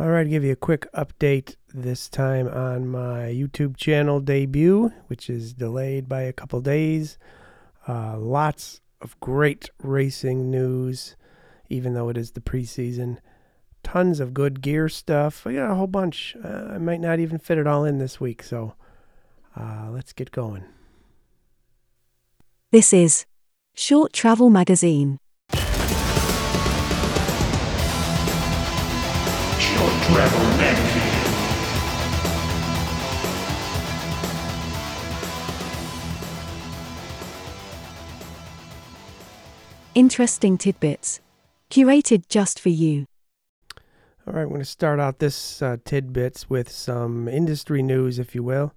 All right, give you a quick update this time on my YouTube channel debut, which is delayed by a couple days. Uh, lots of great racing news, even though it is the preseason. Tons of good gear stuff. I got a whole bunch. Uh, I might not even fit it all in this week, so uh, let's get going. This is Short Travel Magazine. Travel Magazine. Interesting tidbits. Curated just for you. All right, I'm going to start out this uh, tidbits with some industry news, if you will.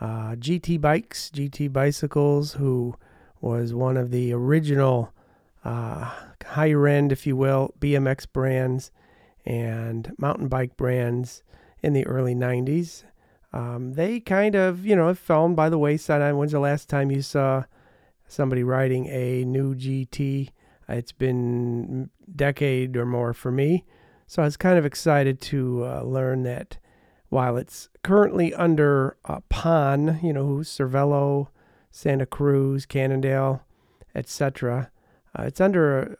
Uh, GT Bikes, GT Bicycles, who was one of the original uh, higher end, if you will, BMX brands and mountain bike brands in the early 90s. Um, they kind of, you know, have fallen by the wayside. When's the last time you saw somebody riding a new GT? It's been decade or more for me. So I was kind of excited to uh, learn that while it's currently under uh, PON, you know, Cervelo, Santa Cruz, Cannondale, etc., uh, it's under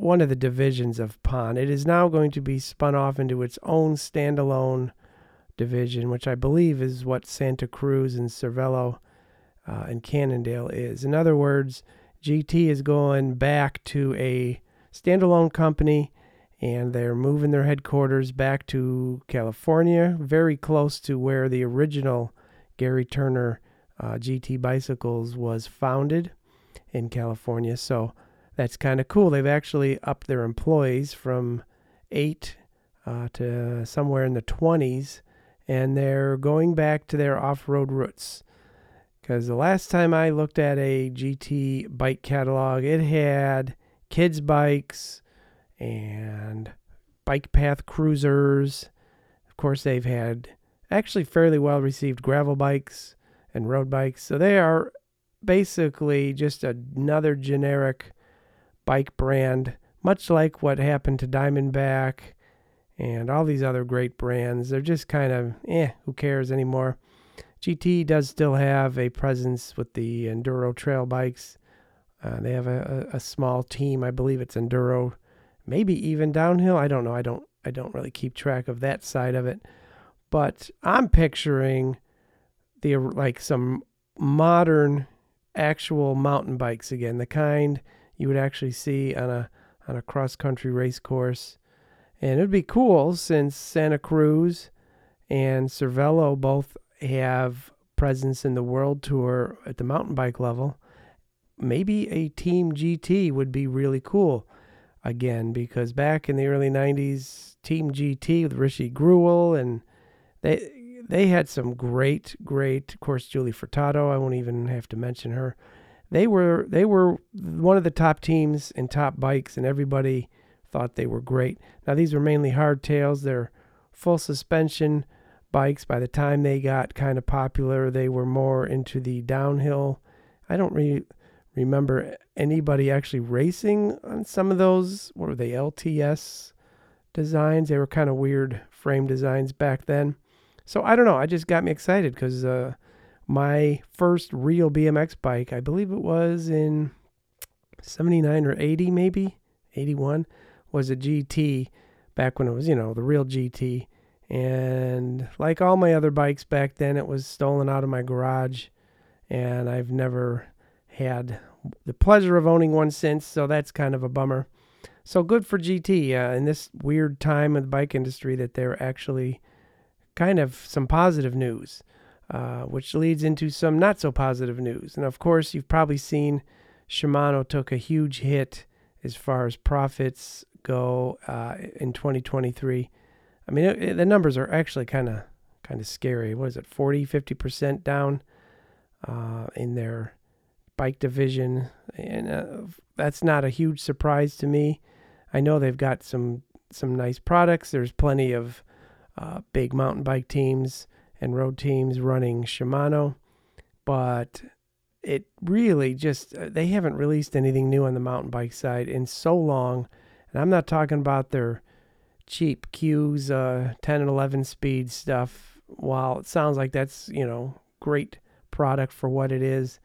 one of the divisions of PON. It is now going to be spun off into its own standalone division, which I believe is what Santa Cruz and Cervelo uh, and Cannondale is. In other words, GT is going back to a standalone company and they're moving their headquarters back to California, very close to where the original Gary Turner uh, GT Bicycles was founded in California. So that's kind of cool. They've actually upped their employees from eight uh, to somewhere in the 20s, and they're going back to their off road roots. Because the last time I looked at a GT bike catalog, it had kids' bikes and bike path cruisers. Of course, they've had actually fairly well received gravel bikes and road bikes. So they are basically just another generic bike brand, much like what happened to Diamondback and all these other great brands. They're just kind of, eh, who cares anymore? GT does still have a presence with the enduro trail bikes. Uh, they have a, a, a, small team. I believe it's enduro, maybe even downhill. I don't know. I don't. I don't really keep track of that side of it. But I'm picturing the like some modern actual mountain bikes again, the kind you would actually see on a on a cross country race course. And it would be cool since Santa Cruz and Cervelo both have presence in the world tour at the mountain bike level. Maybe a team GT would be really cool again because back in the early 90s, Team GT with Rishi Grewal and they they had some great, great, of course, Julie Furtado. I won't even have to mention her they were they were one of the top teams and top bikes, and everybody thought they were great. Now these were mainly hardtails. They're full suspension bikes. By the time they got kind of popular, they were more into the downhill. I don't really remember anybody actually racing on some of those. What were they? LTS designs. They were kind of weird frame designs back then. So I don't know. I just got me excited because. Uh, my first real BMX bike, I believe it was in 79 or 80, maybe 81, was a GT back when it was, you know, the real GT. And like all my other bikes back then, it was stolen out of my garage. And I've never had the pleasure of owning one since. So that's kind of a bummer. So good for GT uh, in this weird time of the bike industry that they're actually kind of some positive news. Uh, which leads into some not so positive news. And of course, you've probably seen Shimano took a huge hit as far as profits go uh, in 2023. I mean, it, it, the numbers are actually kind of kind of scary. What is it, 40, 50% down uh, in their bike division? And uh, that's not a huge surprise to me. I know they've got some some nice products. There's plenty of uh, big mountain bike teams and road teams running Shimano, but it really just uh, they haven't released anything new on the mountain bike side in so long. And I'm not talking about their cheap CUES uh, 10 and 11 speed stuff. While it sounds like that's, you know, great product for what it is,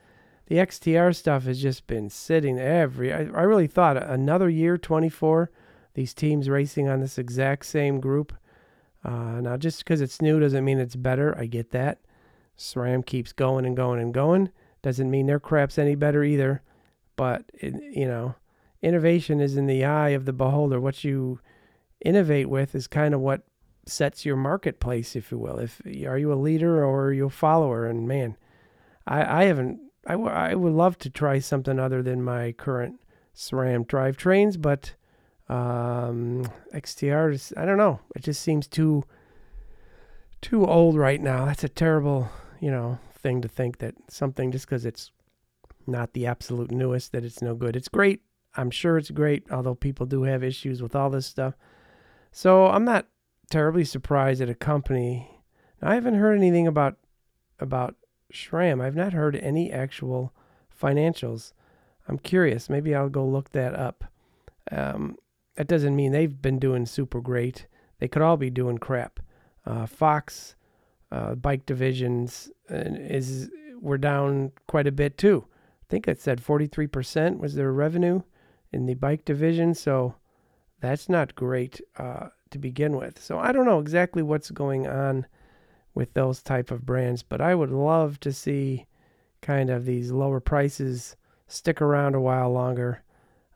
the XTR stuff has just been sitting every. I, I really thought another year, 24, these teams racing on this exact same group. Uh, now, just because it's new doesn't mean it's better. I get that. SRAM keeps going and going and going. Doesn't mean their crap's any better either. But, it, you know, innovation is in the eye of the beholder. What you innovate with is kind of what sets your marketplace, if you will. If are you a leader or are you a follower? And man, I, I haven't. I, w- I would love to try something other than my current SRAM drivetrains, but um, XTR is I don't know. It just seems too too old right now. That's a terrible you know thing to think that something just because it's not the absolute newest that it's no good. It's great. I'm sure it's great, although people do have issues with all this stuff. So I'm not terribly surprised at a company. I haven't heard anything about about SRAM. I've not heard any actual financials. I'm curious. Maybe I'll go look that up. Um, that doesn't mean they've been doing super great. They could all be doing crap. Uh, Fox, uh, bike divisions is we're down quite a bit too. I think it said 43% was their revenue in the bike division. So that's not great uh, to begin with. So I don't know exactly what's going on with those type of brands, but I would love to see kind of these lower prices stick around a while longer.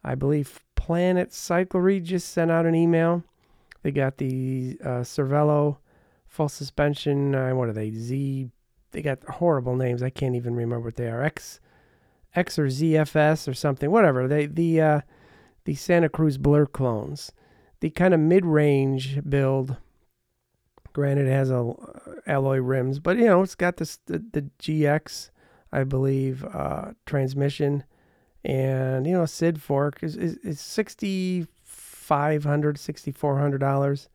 I believe Planet Cyclery just sent out an email. They got the uh, Cervelo full suspension. Uh, what are they? Z. They got horrible names. I can't even remember what they are. X, X or ZFS or something. Whatever. They the uh, the Santa Cruz Blur clones. The kind of mid-range build. Granted, it has a uh, alloy rims, but you know it's got this the, the GX, I believe, uh, transmission, and you know SID fork is is, is sixty five hundred, sixty four hundred dollars,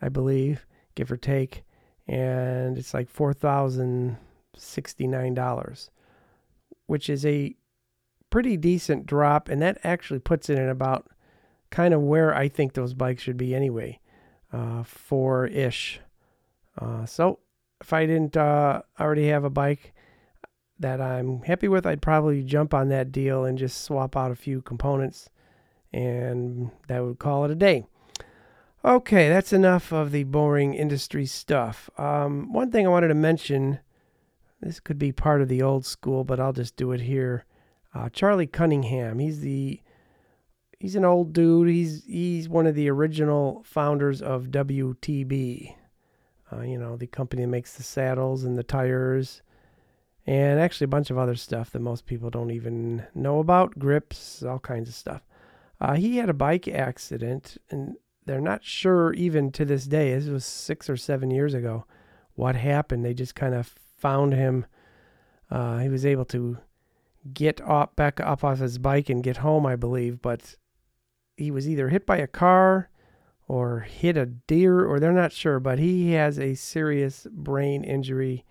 I believe, give or take, and it's like four thousand sixty nine dollars, which is a pretty decent drop, and that actually puts it in about kind of where I think those bikes should be anyway, uh, four ish. Uh, so if I didn't uh, already have a bike that I'm happy with, I'd probably jump on that deal and just swap out a few components, and that would call it a day. Okay, that's enough of the boring industry stuff. Um, one thing I wanted to mention this could be part of the old school, but I'll just do it here. Uh, Charlie Cunningham. He's the he's an old dude. He's he's one of the original founders of WTB. Uh, you know, the company that makes the saddles and the tires, and actually a bunch of other stuff that most people don't even know about. Grips, all kinds of stuff. Uh, he had a bike accident, and they're not sure even to this day. This was six or seven years ago. What happened? They just kind of found him. Uh, he was able to get up back up off his bike and get home, I believe, but he was either hit by a car or hit a deer or they're not sure, but he has a serious brain injury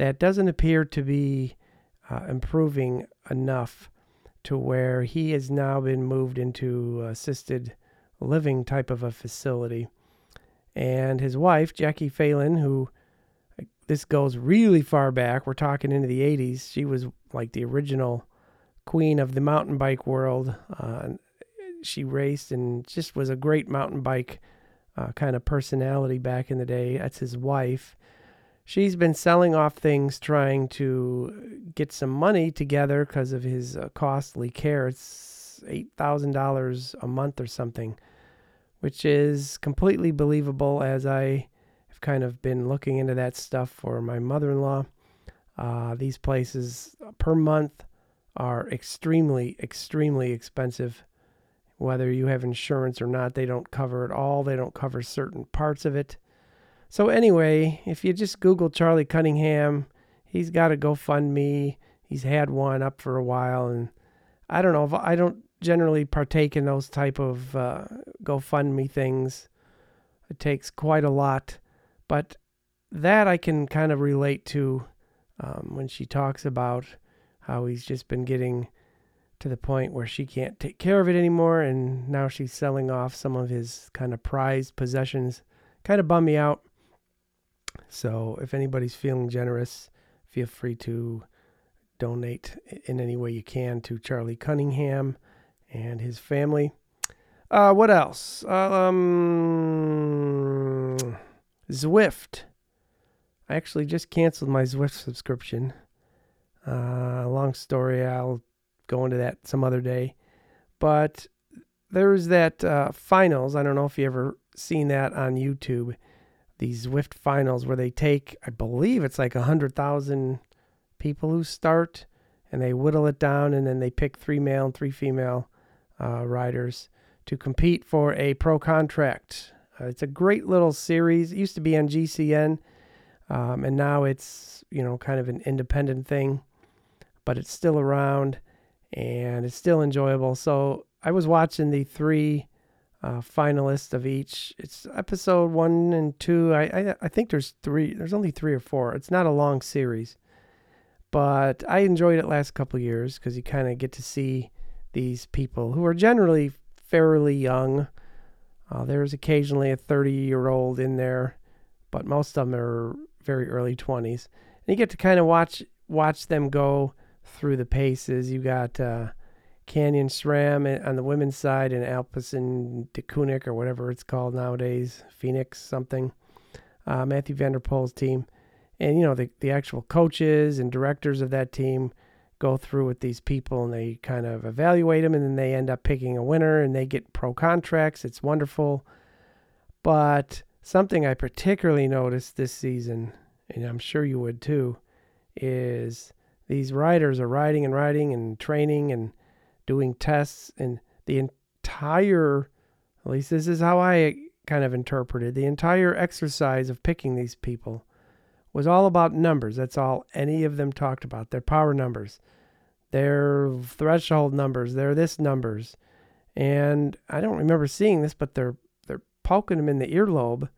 that doesn't appear to be uh, improving enough to where he has now been moved into assisted living type of a facility. And his wife, Jacquie Phelan, who this goes really far back. We're talking into the 80s. She was like the original queen of the mountain bike world. Uh, she raced and just was a great mountain bike uh, kind of personality back in the day. That's his wife. She's been selling off things, trying to get some money together because of his uh, costly care. It's $8,000 a month or something, which is completely believable as I have kind of been looking into that stuff for my mother in law. Uh, these places per month are extremely, extremely expensive. Whether you have insurance or not, they don't cover it all, they don't cover certain parts of it. So, anyway, if you just Google Charlie Cunningham, he's got a GoFundMe. He's had one up for a while, and I don't know I don't generally partake in those type of uh, GoFundMe things. It takes quite a lot but that I can kind of relate to um, when she talks about how he's just been getting to the point where she can't take care of it anymore, and now she's selling off some of his kind of prized possessions. Kind of bum me out. So if anybody's feeling generous, feel free to donate in any way you can to Charlie Cunningham and his family. Uh, what else? Um, Zwift. I actually just canceled my Zwift subscription. Uh, long story. I'll go into that some other day. But there's that uh, finals. I don't know if you ever seen that on YouTube. These Zwift finals where they take, I believe it's like a hundred thousand people who start, and they whittle it down, and then they pick three male and three female uh, riders to compete for a pro contract. Uh, it's a great little series. It used to be on GCN, um, and now it's you know kind of an independent thing, but it's still around and it's still enjoyable. So I was watching the three uh, finalists of each. It's episode one and two. I, I I think there's three. There's only three or four. It's not a long series, but I enjoyed it last couple years because you kind of get to see these people who are generally fairly young. Uh, there's occasionally a 30 year old in there, but most of them are very early 20s. And you get to kind of watch watch them go through the paces. You got uh, Canyon SRAM on the women's side and Alpecin-Deceuninck or whatever it's called nowadays, Phoenix something. Uh, Mathieu van der Poel's team. And, you know, the, the actual coaches and directors of that team go through with these people and they kind of evaluate them and then they end up picking a winner and they get pro contracts. It's wonderful. But something I particularly noticed this season, and I'm sure you would too, is these riders are riding and riding and training and doing tests and the entire at least this is how I kind of interpreted the entire exercise of picking these people was all about numbers. That's all any of them talked about. Their power numbers, their threshold numbers, their this numbers. And I don't remember seeing this, but they're they're poking them in the earlobe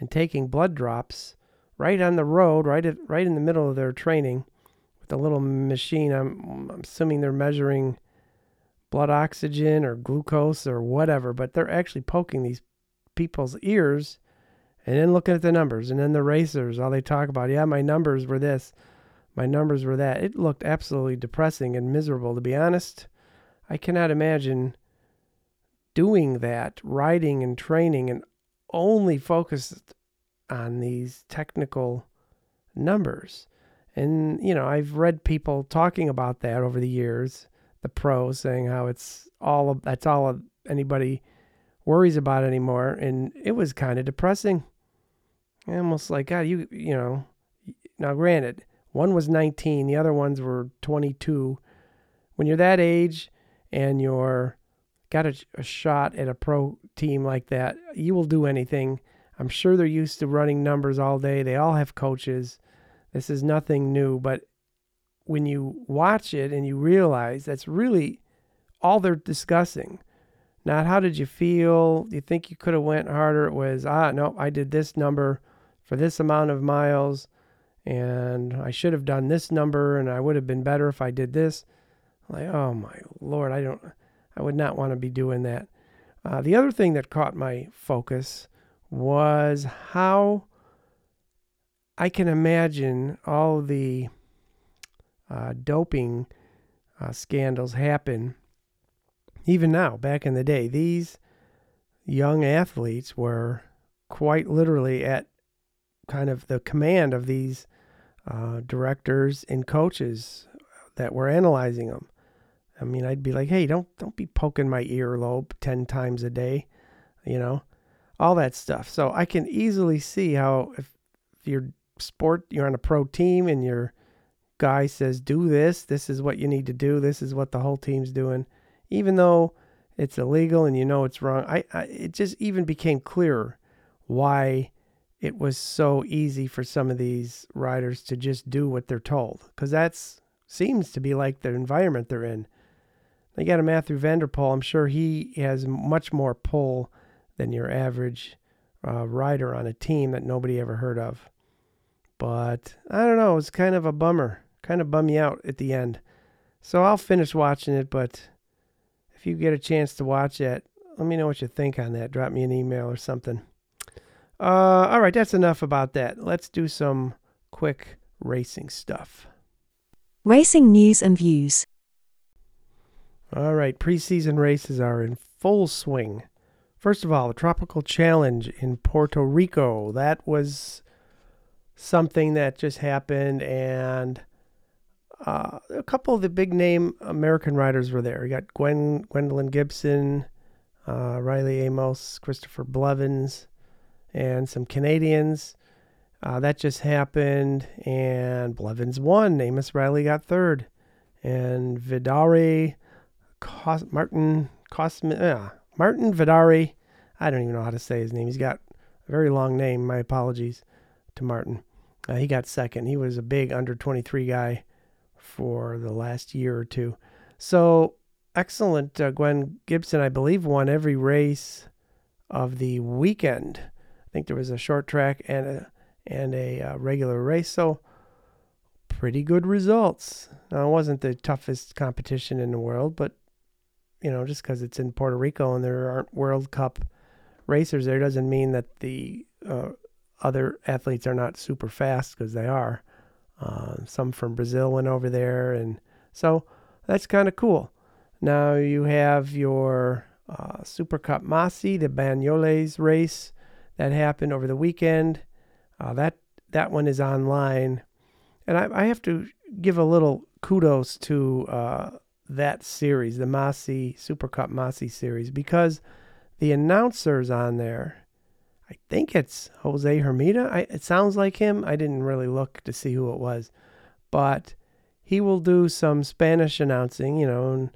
and taking blood drops right on the road, right at right in the middle of their training with a little machine. I'm, I'm assuming they're measuring blood oxygen or glucose or whatever, but they're actually poking these people's ears and then looking at the numbers. And then the racers, all they talk about, yeah, my numbers were this, my numbers were that. It looked absolutely depressing and miserable, to be honest. I cannot imagine doing that, riding and training, and only focused on these technical numbers. And, you know, I've read people talking about that over the years, the pro saying how it's all that's all anybody worries about anymore. And it was kind of depressing. Almost like, God, you, you know, now granted, one was 19, the other ones were 22. When you're that age and you're got a, a shot at a pro team like that, you will do anything. I'm sure they're used to running numbers all day. They all have coaches this is nothing new, but when you watch it and you realize that's really all they're discussing. Not how did you feel? Do you think you could have went harder? It was ah no, I did this number for this amount of miles, and I should have done this number, and I would have been better if I did this. Like oh my lord, I don't, I would not want to be doing that. Uh, the other thing that caught my focus was how I can imagine all the uh, doping uh, scandals happen even now, back in the day. These young athletes were quite literally at kind of the command of these uh, directors and coaches that were analyzing them. I mean, I'd be like, "Hey, don't don't be poking my earlobe ten times a day," you know, all that stuff. So I can easily see how if, if you're sport, you're on a pro team and your guy says, do this, this is what you need to do, this is what the whole team's doing, even though it's illegal and you know it's wrong. I, I it just even became clearer why it was so easy for some of these riders to just do what they're told because that's seems to be like the environment they're in. They got a Mathieu van der Poel. I'm sure he has much more pull than your average uh, rider on a team that nobody ever heard of. But I don't know. It's kind of a bummer. Kind of bum me out at the end. So I'll finish watching it, but if you get a chance to watch it, let me know what you think on that. Drop me an email or something. Uh, all right, that's enough about that. Let's do some quick racing stuff. Racing news and views. All right, preseason races are in full swing. First of all, the Tropical Challenge in Puerto Rico. That was something that just happened, and uh, a couple of the big name American riders were there. You got Gwen Gwendolyn Gibson, uh, Riley Amos, Christopher Blevins, and some Canadians. Uh, that just happened, and Blevins won. Amos Riley got third, and Vidaurre, Cos- Martin Kossmann, uh, Martin Vidaurre. I don't even know how to say his name. He's got a very long name. My apologies to Martin. Uh, he got second. He was a big under 23 guy for the last year or two. So excellent. Uh, Gwen Gibson, I believe, won every race of the weekend. I think there was a short track and a and a uh, regular race. So pretty good results. Now it wasn't the toughest competition in the world, but you know, just because it's in Puerto Rico and there aren't World Cup racers there doesn't mean that the uh, other athletes are not super fast because they are. Uh, some from Brazil went over there, and so that's kind of cool. Now you have your uh, Super Cup Massi, the Banyoles race that happened over the weekend. Uh, that that one is online, and I, I, have to give a little kudos to uh, that series, the Massi Super Cup Massi series, because the announcers on there I think it's Jose Hermida. I, it sounds like him. I didn't really look to see who it was, but he will do some Spanish announcing, you know,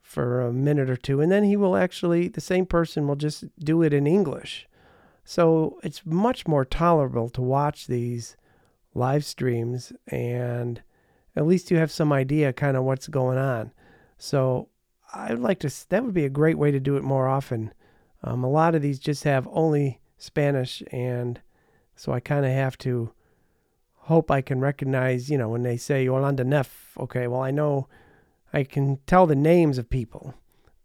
for a minute or two, and then he will actually the same person will just do it in English. So it's much more tolerable to watch these live streams, and at least you have some idea kind of what's going on. So I'd like to. That would be a great way to do it more often. Um, a lot of these just have only Spanish, and so I kind of have to hope I can recognize, you know, when they say Jolanda Neff, okay, well, I know I can tell the names of people,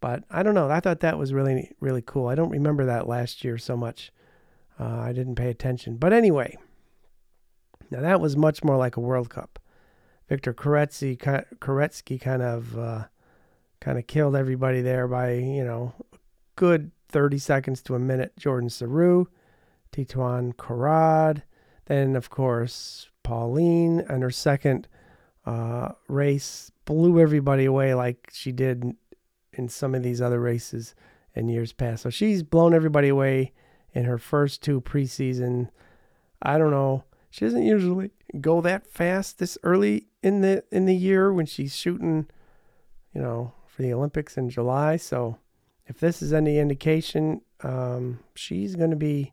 but I don't know. I thought that was really, really cool. I don't remember that last year so much. Uh, I didn't pay attention. But anyway, now that was much more like a World Cup. Victor Koretzky, Koretzky kind of uh, kind of killed everybody there by you know good 30 seconds to a minute, Jordan Sarrou, Titouan Carod. Then, of course, Pauline and her second uh, race blew everybody away like she did in some of these other races in years past. So she's blown everybody away in her first two preseason. I don't know. She doesn't usually go that fast this early in the in the year when she's shooting, you know, for the Olympics in July. So if this is any indication, um, she's going to be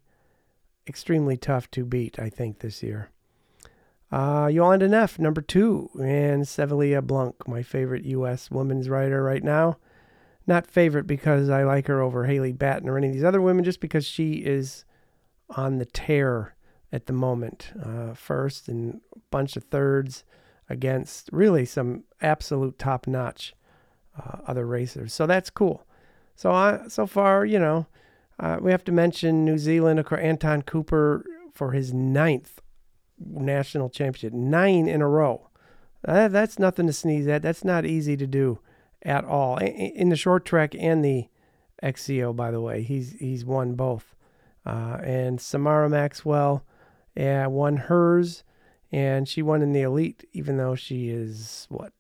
extremely tough to beat, I think, this year. Uh, Jolanda Neff, number two, and Savilia Blunk, my favorite U.S. women's rider right now. Not favorite because I like her over Haley Batten or any of these other women, just because she is on the tear at the moment. Uh, first and a bunch of thirds against really some absolute top notch uh, other racers. So that's cool. So I, so far, you know, uh, we have to mention New Zealand, Of course, Anton Cooper for his ninth national championship, nine in a row. Uh, that's nothing to sneeze at. That's not easy to do at all. In the short track and the XCO, by the way, he's he's won both. Uh, and Samara Maxwell, yeah, won hers, and she won in the elite, even though she is what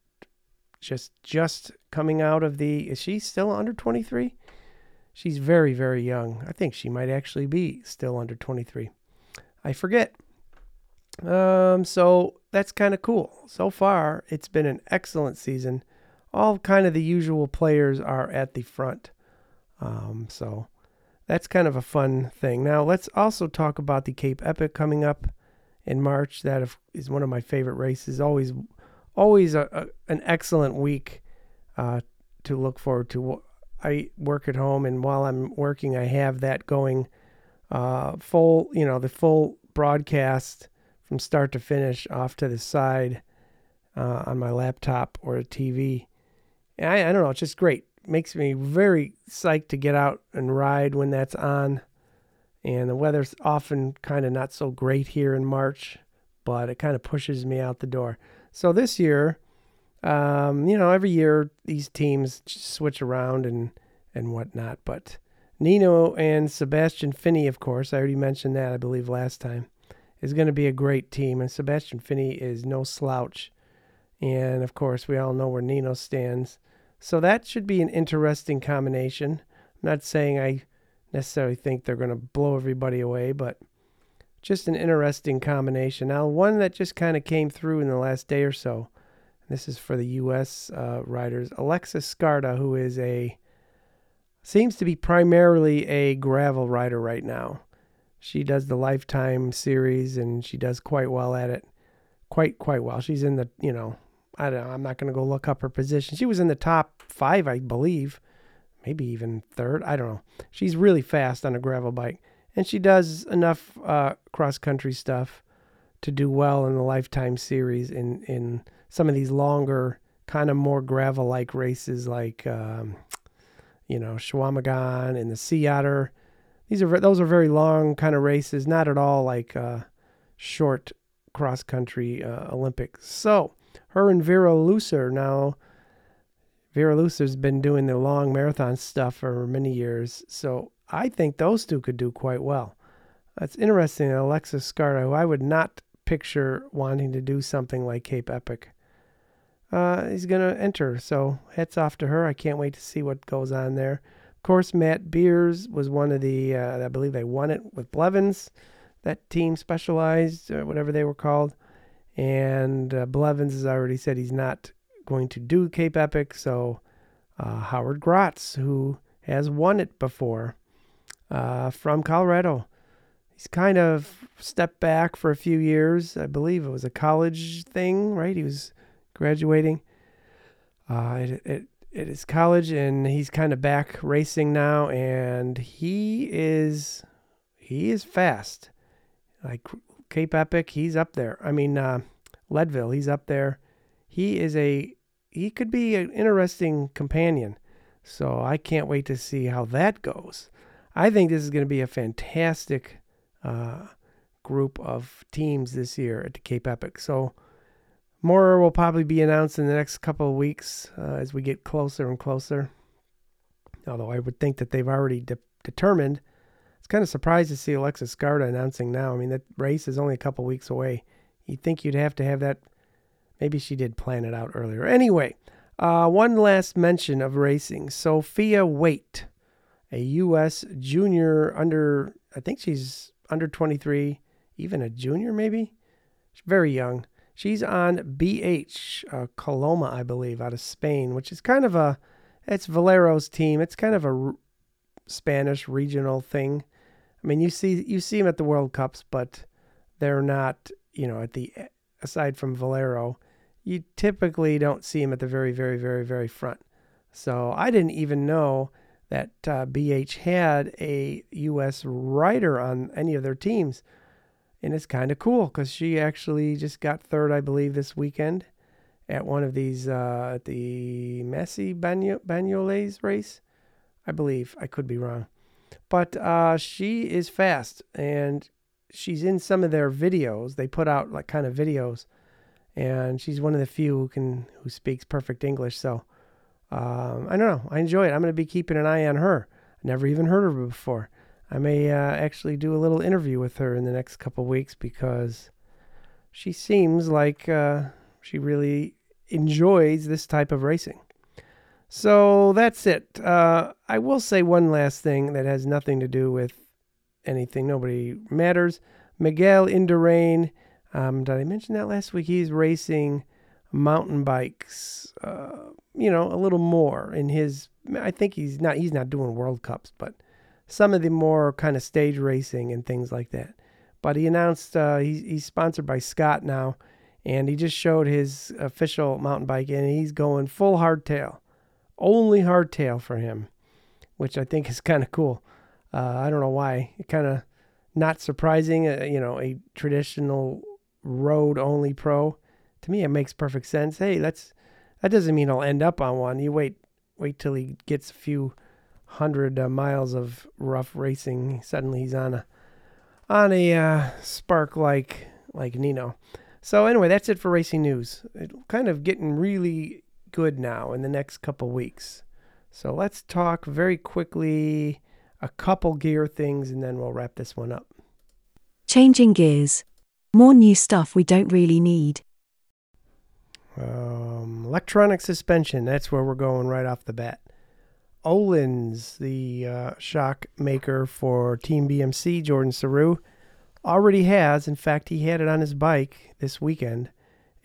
just just coming out of the is she still under 23 she's very very young. I think she might actually be still under 23 i forget. Um so that's kind of cool. So far it's been an excellent season. All kind of the usual players are at the front. Um so that's kind of a fun thing. Now let's also talk about the cape epic coming up in march. That is one of my favorite races. Always always a, a an excellent week uh, to look forward to. I work at home, and while I'm working, I have that going uh, full, you know, the full broadcast from start to finish off to the side uh, on my laptop or a TV. And I, I don't know, it's just great. makes me very psyched to get out and ride when that's on. And the weather's often kind of not so great here in March, but it kind of pushes me out the door. So this year, um, you know, every year these teams switch around and and whatnot. But Nino and Sebastian Fini, of course, I already mentioned that I believe last time, is going to be a great team. And Sebastian Fini is no slouch. And of course, we all know where Nino stands. So that should be an interesting combination. I'm not saying I necessarily think they're going to blow everybody away, but just an interesting combination. Now, one that just kind of came through in the last day or so. This is for the U.S. Uh, riders. Alexis Skarda, who is a seems to be primarily a gravel rider right now. She does the Lifetime series and she does quite well at it. Quite quite well. She's in the you know I don't know. I'm not going to go look up her position. She was in the top five, I believe, maybe even third. I don't know. She's really fast on a gravel bike, and she does enough uh, cross country stuff to do well in the Lifetime series in in some of these longer, kind of more gravel like races, like um, you know Chequamegon and the Sea Otter. These are those are very long kind of races, not at all like uh, short cross country uh, Olympics. So her and Vera Looser now. Vera Looser's been doing the long marathon stuff for many years, so I think those two could do quite well. That's interesting. Alexis Skarda, who I would not picture wanting to do something like Cape Epic, uh, going to enter. So hats off to her. I can't wait to see what goes on there. Of course, Matt Beers was one of the, uh, I believe they won it with Blevins. That team specialized, or whatever they were called. And uh, Blevins has already said he's not going to do Cape Epic. So uh, Howard Grotts, who has won it before uh, from Colorado, he's kind of stepped back for a few years. I believe it was a college thing, right? He was graduating uh, at, at, at his college, and he's kind of back racing now, and he is he is fast. Like Cape Epic, he's up there. I mean, uh, Leadville, he's up there. He is a he could be an interesting companion. So I can't wait to see how that goes. I think this is going to be a fantastic uh, group of teams this year at the Cape Epic. So more will probably be announced in the next couple of weeks uh, as we get closer and closer. Although I would think that they've already de- determined. It's kind of surprised to see Alexis Skarda announcing now. I mean, that race is only a couple weeks away. You'd think you'd have to have that. Maybe she did plan it out earlier. Anyway, uh, one last mention of racing. Sophia Waite, a U.S. junior under, I think she's under 23, even a junior maybe. She's very young. She's on BH uh, Coloma, I believe, out of Spain, which is kind of a, it's Valero's team. It's kind of a r- Spanish regional thing. I mean, you see you see them at the World Cups, but they're not, you know, at the aside from Valero, you typically don't see them at the very, very, very, very front. So I didn't even know that uh, BH had a U.S. rider on any of their teams. And it's kind of cool because she actually just got third, I believe, this weekend at one of these, uh, at the Messi Banyoles race. I believe. I could be wrong. But uh, she is fast and she's in some of their videos. They put out like kind of videos. And she's one of the few who can who speaks perfect English. So um, I don't know. I enjoy it. I'm going to be keeping an eye on her. Never even heard of her before. I may uh, actually do a little interview with her in the next couple weeks because she seems like uh, she really enjoys this type of racing. So that's it. Uh, I will say one last thing that has nothing to do with anything. Nobody matters. Miguel Indurain. Um, did I mention that last week? He's racing mountain bikes. Uh, you know, a little more in his. I think he's not. He's not doing World Cups, but some of the more kind of stage racing and things like that. But he announced uh, he's, he's sponsored by Scott now, and he just showed his official mountain bike, and he's going full hardtail, only hardtail for him, which I think is kind of cool. Uh, I don't know why. Kind of not surprising. Uh, you know, a traditional road only pro to me, it makes perfect sense. Hey, let's. That doesn't mean I'll end up on one. You wait, wait till he gets a few hundred uh, miles of rough racing. Suddenly, he's on a on a uh, spark like like Nino. So anyway, that's it for racing news. It kind of getting really good now in the next couple weeks. So let's talk very quickly a couple gear things and then we'll wrap this one up. Changing gears. More new stuff we don't really need. Um, electronic suspension, that's where we're going right off the bat. Öhlins, the uh, shock maker for Team BMC, Jordan Sarrou, already has, in fact, he had it on his bike this weekend,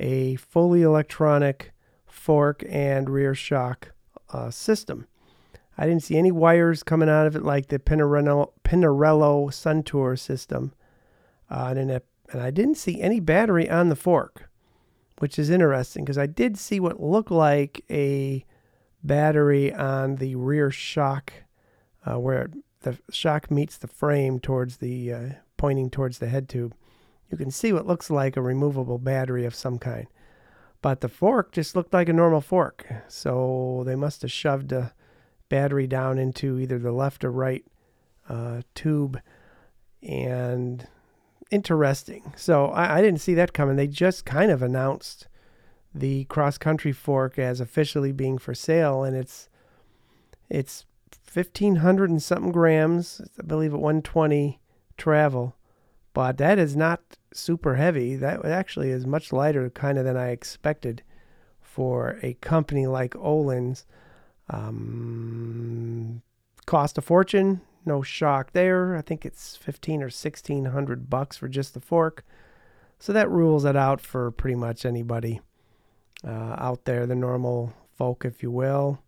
a fully electronic fork and rear shock uh, system. I didn't see any wires coming out of it like the Pinarello, Pinarello Suntour system. Uh, and, it, and I didn't see any battery on the fork, which is interesting because I did see what looked like a battery on the rear shock uh, where the shock meets the frame towards the uh, pointing towards the head tube. You can see what looks like a removable battery of some kind. But the fork just looked like a normal fork. So they must have shoved a battery down into either the left or right uh, tube. And interesting. So I, I didn't see that coming. They just kind of announced the cross country fork as officially being for sale, and it's it's fifteen hundred and something grams. I believe at one twenty travel, but that is not super heavy. That actually is much lighter, kind of than I expected for a company like Öhlins. Um, cost a fortune. No shock there. I think it's fifteen or sixteen hundred bucks for just the fork. So that rules it out for pretty much anybody uh, out there, the normal folk, if you will.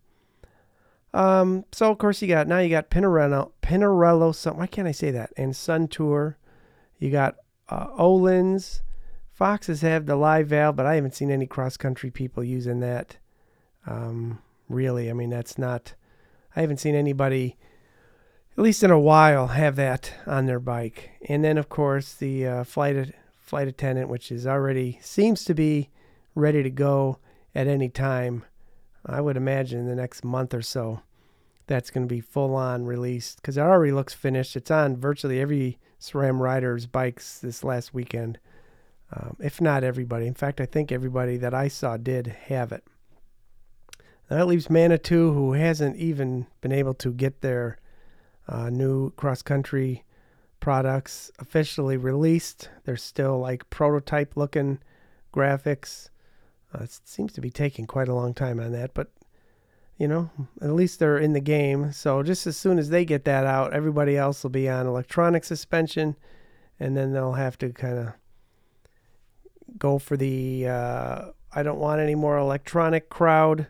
Um, so of course you got now you got Pinarello, Pinarello, some why can't I say that? And Suntour. You got uh, Öhlins. Foxes have the live valve, but I haven't seen any cross country people using that. Um, really, I mean that's not. I haven't seen anybody, at least in a while, have that on their bike. And then of course the uh, flight flight attendant, which is already seems to be ready to go at any time. I would imagine in the next month or so, that's going to be full on released because it already looks finished. It's on virtually every SRAM rider's bikes this last weekend, um, if not everybody. In fact, I think everybody that I saw did have it. That leaves Manitou, who hasn't even been able to get their uh, new cross country products officially released. They're still like prototype looking graphics. Uh, it seems to be taking quite a long time on that, but you know, at least they're in the game. So just as soon as they get that out, everybody else will be on electronic suspension, and then they'll have to kind of go for the uh, I don't want any more electronic crowd,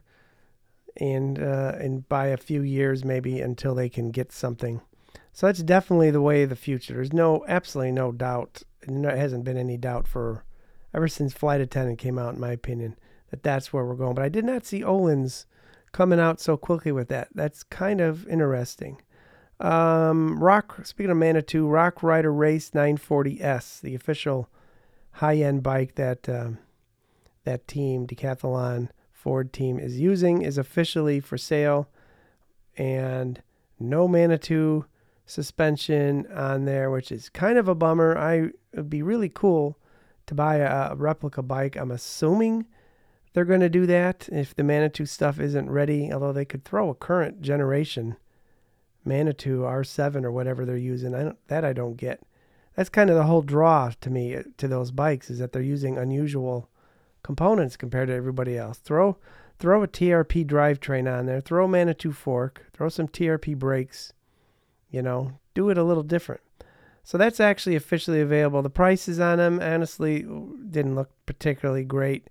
and uh, and buy a few years maybe until they can get something. So that's definitely the way of the future. There's no absolutely no doubt. There hasn't been any doubt for ever since Flight Attendant came out, in my opinion, that that's where we're going. But I did not see Öhlins coming out so quickly with that. That's kind of interesting. Um, Rock, speaking of Manitou, Rock Rider Race 940S, the official high-end bike that um, that team, Decathlon Ford team, is using, is officially for sale, and no Manitou suspension on there, which is kind of a bummer. I would be really cool to buy a, a replica bike. I'm assuming they're going to do that if the Manitou stuff isn't ready, although they could throw a current generation Manitou R7 or whatever they're using. I don't, that I don't get. That's kind of the whole draw to me uh, to those bikes is that they're using unusual components compared to everybody else. Throw throw a TRP drivetrain on there, throw a Manitou fork, throw some TRP brakes, you know, do it a little different. So that's actually officially available. The prices on them, honestly, didn't look particularly great.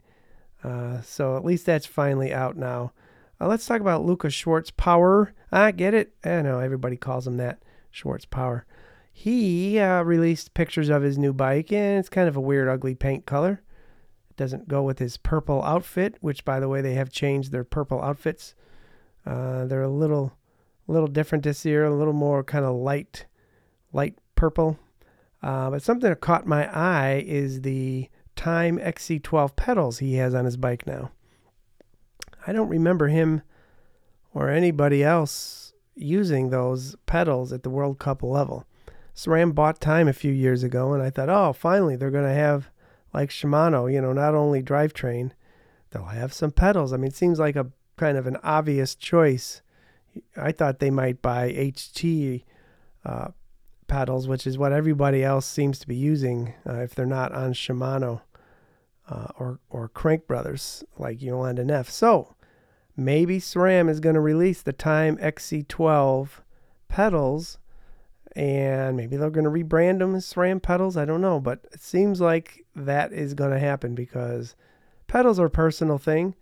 Uh, so at least that's finally out now. Uh, let's talk about Lucas Schwartz Power. I get it. I know everybody calls him that, Schwartz Power. He uh, released pictures of his new bike, and it's kind of a weird, ugly paint color. Doesn't go with his purple outfit, which, by the way, they have changed their purple outfits. Uh, they're a little, little different this year, a little more kind of light, light purple. Uh, but something that caught my eye is the Time XC12 pedals he has on his bike now. I don't remember him or anybody else using those pedals at the World Cup level. SRAM bought Time a few years ago, and I thought, oh, finally they're going to have, like Shimano, you know, not only drivetrain, they'll have some pedals. I mean, it seems like a kind of an obvious choice. I thought they might buy HT uh, pedals, which is what everybody else seems to be using uh, if they're not on Shimano uh, or or Crank Brothers like Jolanda Neff. So maybe SRAM is going to release the Time XC12 pedals, and maybe they're going to rebrand them as SRAM pedals. I don't know, but it seems like that is going to happen because pedals are a personal thing,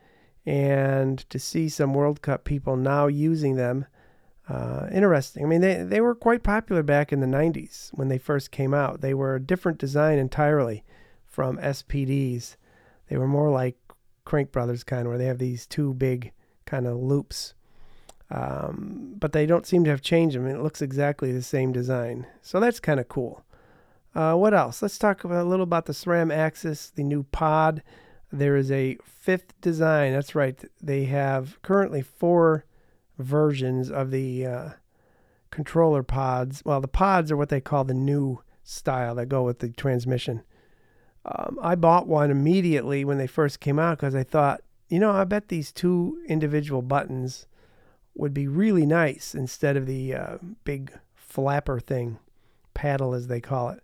and to see some World Cup people now using them uh, interesting. I mean, they, they were quite popular back in the 90s when they first came out. They were a different design entirely from SPDs. They were more like Crank Brothers kind, where they have these two big kind of loops. Um, but they don't seem to have changed them. It looks exactly the same design. So that's kind of cool. Uh, what else? Let's talk a little about the SRAM AXS, the new pod. There is a fifth design. That's right. They have currently four versions of the uh, controller pods. Well, the pods are what they call the new style that go with the transmission. Um, I bought one immediately when they first came out because I thought, you know, I bet these two individual buttons would be really nice instead of the uh, big flapper thing, paddle as they call it.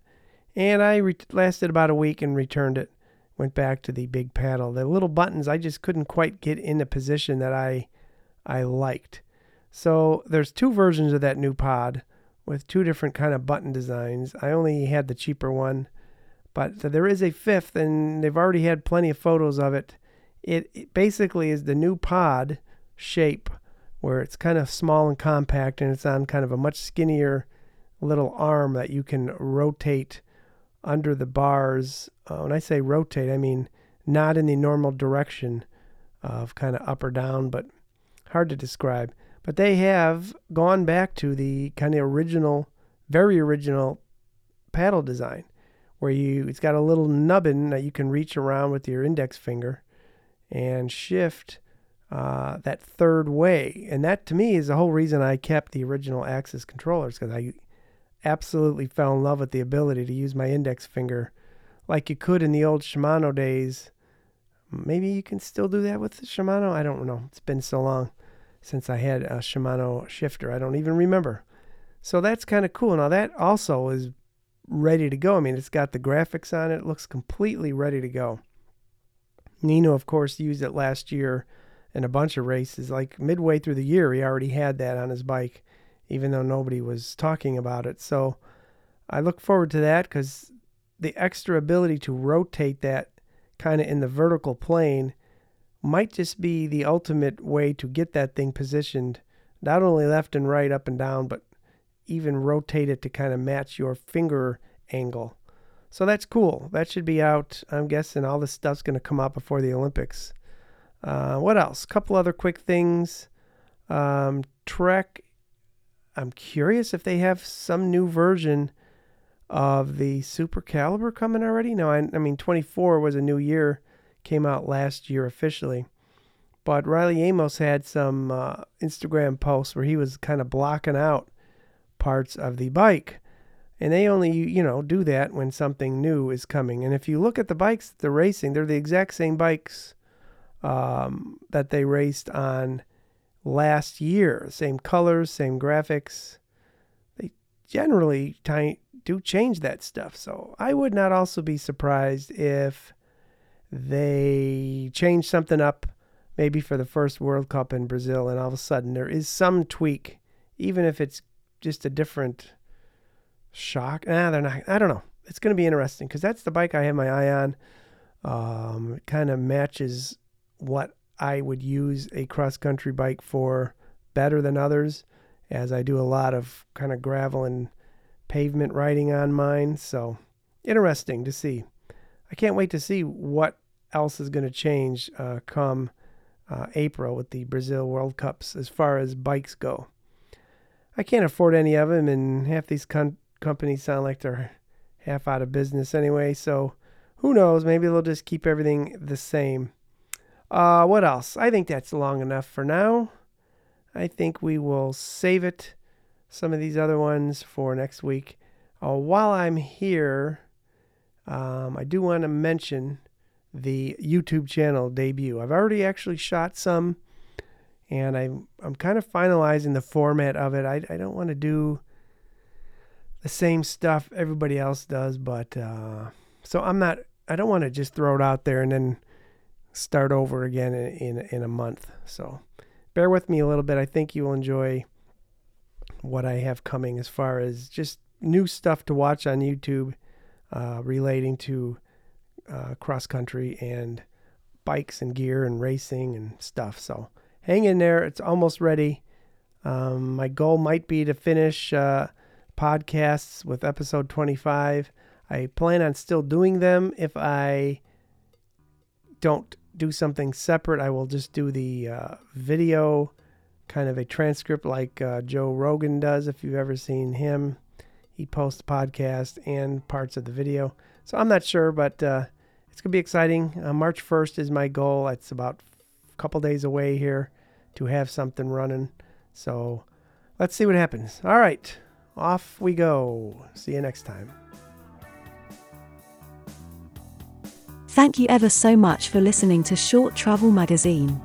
And I re- lasted about a week and returned it. Went back to the big paddle. The little buttons I just couldn't quite get in a position that I I liked. So there's two versions of that new pod with two different kind of button designs. I only had the cheaper one, but there is a fifth, and they've already had plenty of photos of it. It, it basically is the new pod shape, where it's kind of small and compact, and it's on kind of a much skinnier little arm that you can rotate under the bars. Uh, when I say rotate, I mean not in the normal direction of kind of up or down, but hard to describe. But they have gone back to the kind of original, very original paddle design, where you it's got a little nubbin that you can reach around with your index finger and shift uh, that third way. And that to me is the whole reason I kept the original AXS controllers because I absolutely fell in love with the ability to use my index finger like you could in the old Shimano days. Maybe you can still do that with the Shimano. I don't know. It's been so long since I had a Shimano shifter. I don't even remember. So that's kind of cool. Now that also is ready to go. I mean, it's got the graphics on it. It looks completely ready to go. Nino, of course, used it last year in a bunch of races. Like midway through the year, he already had that on his bike, even though nobody was talking about it. So I look forward to that because the extra ability to rotate that kind of in the vertical plane might just be the ultimate way to get that thing positioned, not only left and right, up and down, but even rotate it to kind of match your finger angle. So that's cool. That should be out. I'm guessing all this stuff's going to come out before the Olympics. Uh, what else? A couple other quick things. Um, Trek. I'm curious if they have some new version of the Supercaliber coming already. No, I, I mean 24 was a new year came out last year officially. But Riley Amos had some uh, Instagram posts where he was kind of blocking out parts of the bike. And they only, you know, do that when something new is coming. And if you look at the bikes they're racing, they're the exact same bikes um, that they raced on last year. Same colors, same graphics. They generally t- do change that stuff. So I would not also be surprised if they change something up maybe for the first World Cup in Brazil, and all of a sudden there is some tweak, even if it's just a different shock. Ah, they're not. I don't know. It's going to be interesting because that's the bike I have my eye on. Um, it kind of matches what I would use a cross country bike for better than others, as I do a lot of kind of gravel and pavement riding on mine. So interesting to see. I can't wait to see what else is going to change uh, come uh, April with the Brazil World Cups as far as bikes go. I can't afford any of them, and half these com- companies sound like they're half out of business anyway. So who knows? Maybe they'll just keep everything the same. Uh, what else? I think that's long enough for now. I think we will save it, some of these other ones, for next week. Uh, while I'm here, um, I do want to mention the YouTube channel debut. I've already actually shot some, and I'm I'm kind of finalizing the format of it. I I don't want to do the same stuff everybody else does, but uh, so I'm not. I don't want to just throw it out there and then start over again in, in in a month. So bear with me a little bit. I think you will enjoy what I have coming as far as just new stuff to watch on YouTube uh, relating to uh, cross country and bikes and gear and racing and stuff. So hang in there. It's almost ready. Um, my goal might be to finish uh, podcasts with episode 25. I plan on still doing them. If I don't do something separate, I will just do the uh, video, kind of a transcript like uh, Joe Rogan does. If you've ever seen him, he posts the podcast and parts of the video. So I'm not sure, but uh, it's going to be exciting. Uh, March 1st is my goal. It's about a couple days away here to have something running. So let's see what happens. All right, off we go. See you next time. Thank you ever so much for listening to Short Travel Magazine.